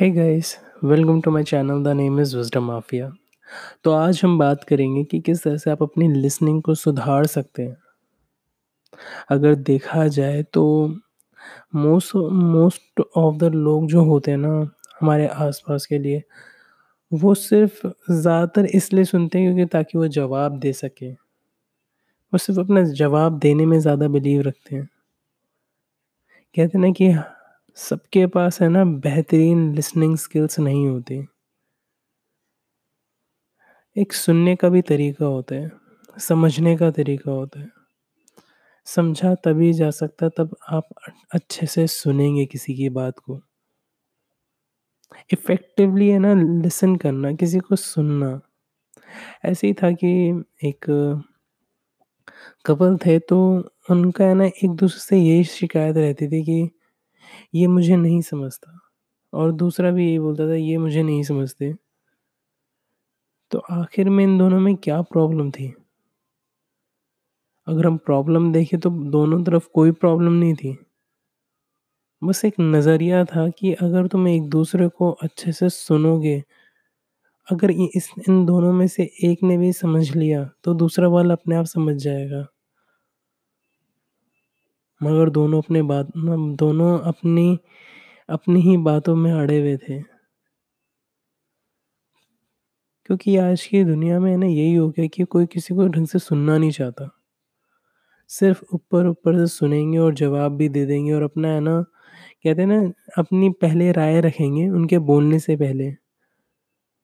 Hey guys welcome to my channel the name is wisdom mafia तो आज हम बात करेंगे कि किस तरह से आप अपनी लिसनिंग को सुधार सकते हैं। अगर देखा जाए तो मोस्ट मोस्ट ऑफ़ द लोग जो होते हैं ना, हमारे आसपास के लिए, वो सिर्फ़ ज़्यादातर इसलिए सुनते हैं क्योंकि ताकि वो जवाब दे सके। वो सिर्फ़ अपना जवाब देने में ज़्यादा बिलीव रखते हैं। कहते हैं ना कि सबके पास है ना बेहतरीन लिसनिंग स्किल्स नहीं होती। एक सुनने का भी तरीका होता है, समझने का तरीका होता है। समझा तभी जा सकता तब आप अच्छे से सुनेंगे किसी की बात को। इफ़ेक्टिवली है ना लिसन करना, किसी को सुनना। ऐसे ही था कि एक कपल थे तो उनका है ना एक दूसरे से यही शिकायत रहती थी कि ये मुझे नहीं समझता। और दूसरा भी यही बोलता था, ये मुझे नहीं समझते। तो आखिर में इन दोनों में क्या प्रॉब्लम थी? अगर हम प्रॉब्लम देखें तो दोनों तरफ़ कोई प्रॉब्लम नहीं थी। बस एक नज़रिया था कि अगर तुम एक दूसरे को अच्छे से सुनोगे, अगर इस, इन दोनों में से एक ने भी समझ लिया तो दूसरा वाला अपने आप समझ जाएगा। मगर दोनों अपने बात दोनों अपनी अपनी ही बातों में अड़े हुए थे। क्योंकि आज की दुनिया में ना यही हो गया कि कोई किसी को ढंग से सुनना नहीं चाहता। सिर्फ़ ऊपर ऊपर से सुनेंगे और जवाब भी दे देंगे और अपना, है ना, कहते हैं ना, अपनी पहले राय रखेंगे उनके बोलने से पहले।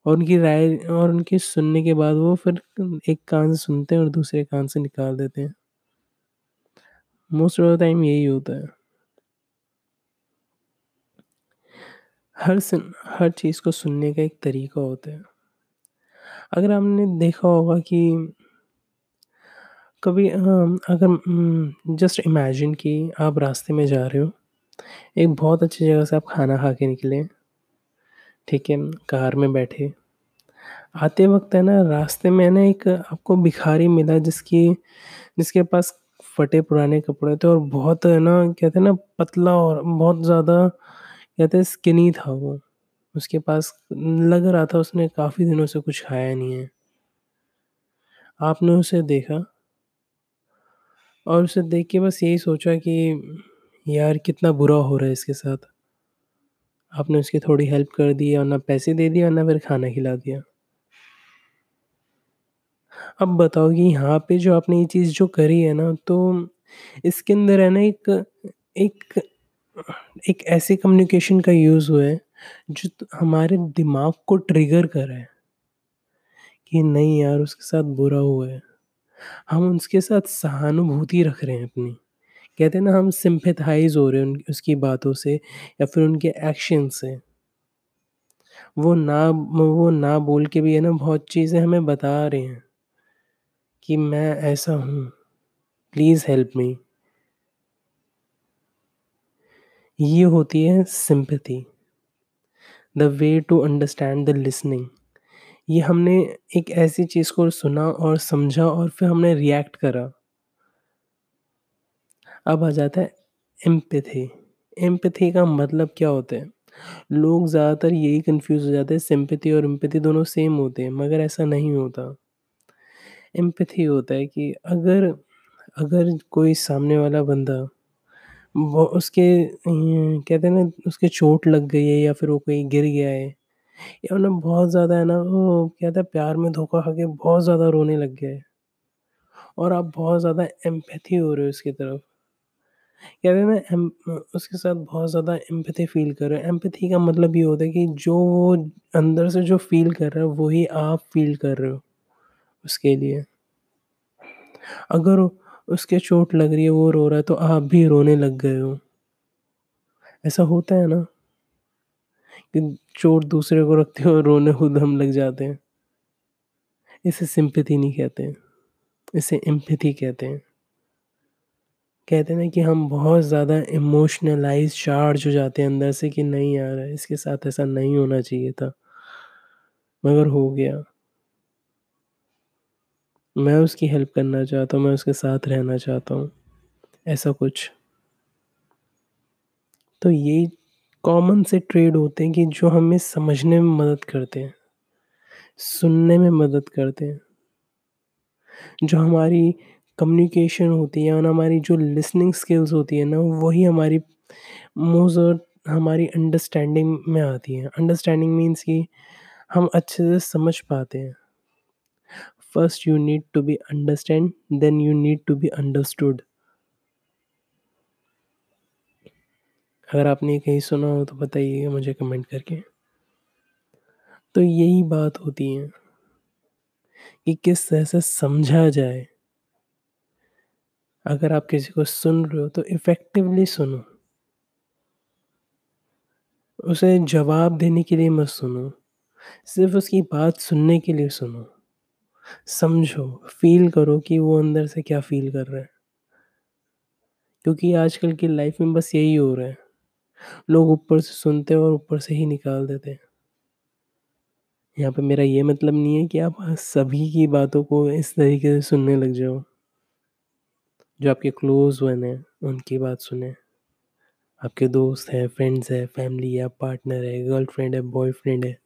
और उनकी राय, और उनकी सुनने के बाद वो फिर एक कान से सुनते हैं और दूसरे कान से निकाल देते हैं। मोस्ट ऑफ़ द टाइम यही होता है। हर सुन, हर चीज़ को सुनने का एक तरीका होता है। अगर हमने देखा होगा कि कभी अगर जस्ट इमेजिन कि आप रास्ते में जा रहे हो, एक बहुत अच्छी जगह से आप खाना खा के निकले, ठीक है, कार में बैठे। आते वक्त है ना, रास्ते में ना एक आपको भिखारी मिला जिसकी, जिसके पास फटे पुराने कपड़े थे और बहुत है ना, कहते हैं ना, पतला और बहुत ज़्यादा, कहते हैं स्किनी था वो। उसके पास लग रहा था उसने काफ़ी दिनों से कुछ खाया नहीं है। आपने उसे देखा? और उसे देख के बस यही सोचा कि यार कितना बुरा हो रहा है इसके साथ। आपने उसकी थोड़ी हेल्प कर दी और ना पैसे दे दिए और ना फिर खाना खिला दिया। अब बताओ कि यहाँ पे जो आपने ये चीज़ जो करी है ना तो इसके अंदर है ना एक एक एक ऐसी कम्युनिकेशन का यूज़ हुआ है, जो हमारे दिमाग को ट्रिगर कर कि नहीं यार, उसके साथ बुरा हुआ है। हम उसके साथ सहानुभूति रख रहे हैं अपनी। कहते हैं ना, हम सिंपैथाइज़ हो रहे हैं उसकी बातों से या फिर उनके एक्शन से। वो ना वो ना बोल के भी है ना, बहुत चीज़ें हमें बता रहे हैं। कि मैं ऐसा हूँ। प्लीज़ हेल्प मी ये होती है sympathy the way to understand the listening ये हमने एक ऐसी चीज़ को सुना और समझा और फिर हमने रिएक्ट करा। अब आ जाता है एम्पथी एम्पथी का मतलब क्या होता है? लोग ज़्यादातर यही कंफ्यूज हो जाते हैं सिंपैथी और एम्पथी दोनों सेम होते हैं, मगर ऐसा नहीं होता। एम्पैथी होता है कि अगर अगर कोई सामने वाला बंदा, वो उसके कहते हैं ना, उसके चोट लग गई है या फिर वो कहीं गिर गया है, या ना बहुत ज़्यादा है ना, वो कहता है प्यार में धोखा खा के बहुत ज़्यादा रोने लग गया है। और आप बहुत ज़्यादा एम्पैथी हो रहे हो उसकी तरफ़। कहते हैं ना एम उसके साथ बहुत ज़्यादा एम्पैथी फ़ील कर रहे हो। एम्पैथी का मतलब ये होता है कि जो वो अंदर से जो फ़ील कर रहा है, वही आप फ़ील कर रहे हो। उसके लिए। अगर उसके चोट लग रही है, वो रो रहा है तो आप भी रोने लग गए हो। ऐसा होता है ना? कि चोट दूसरे को रखते हो रोने खुद हम लग जाते हैं। इसे सिंपैथी नहीं कहते इसे एम्पथी कहते हैं। कहते हैं ना कि हम बहुत ज़्यादा इमोशनलाइज चार्ज हो जाते हैं अंदर से कि नहीं यार, इसके साथ ऐसा नहीं होना चाहिए था। मगर हो गया। मैं उसकी हेल्प करना चाहता हूँ मैं उसके साथ रहना चाहता हूँ ऐसा कुछ तो ये कॉमन से ट्रेड होते हैं कि जो हमें समझने में मदद करते हैं। सुनने में मदद करते हैं। जो हमारी कम्युनिकेशन होती है और हमारी जो लिसनिंग स्किल्स होती है ना, वही हमारी मोज़ हमारी अंडरस्टैंडिंग में आती हैं। अंडरस्टैंडिंग मीन्स कि हम अच्छे से समझ पाते हैं। First you need to be understand, then you need to be understood. अगर आपने कहीं सुना हो तो बताइएगा मुझे कमेंट करके। तो यही बात होती है कि किस तरह से समझा जाए। अगर आप किसी को सुन रहे हो तो इफ़ेक्टिवली सुनो। उसे जवाब देने के लिए मत सुनो, सिर्फ़ उसकी बात सुनने के लिए सुनो। समझो, फ़ील करो कि वो अंदर से क्या फ़ील कर रहे हैं। क्योंकि आजकल की लाइफ़ में बस यही हो रहा है। लोग ऊपर से सुनते हैं और ऊपर से ही निकाल देते हैं। यहाँ पे मेरा ये मतलब नहीं है कि आप सभी की बातों को इस तरीके से सुनने लग जाओ। जो आपके क्लोज़ वन हैं, उनकी बात सुनें। आपके दोस्त हैं, फ्रेंड्स हैं, फैमिली है, पार्टनर है, गर्लफ्रेंड है, बॉयफ्रेंड है।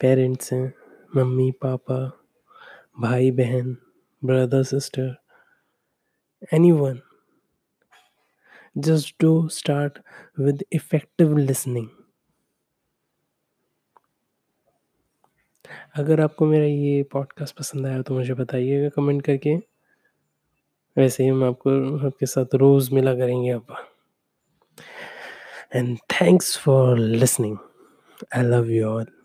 पेरेंट्स हैं, मम्मी-पापा, भाई-बहन, brother sister, anyone. Just do start with effective listening. अगर आपको मेरा ये पॉडकास्ट पसंद आया तो मुझे बताइएगा कमेंट करके। वैसे ही हम आपको आपके साथ रोज़ मिला करेंगे अब। And thanks for listening. I love you all.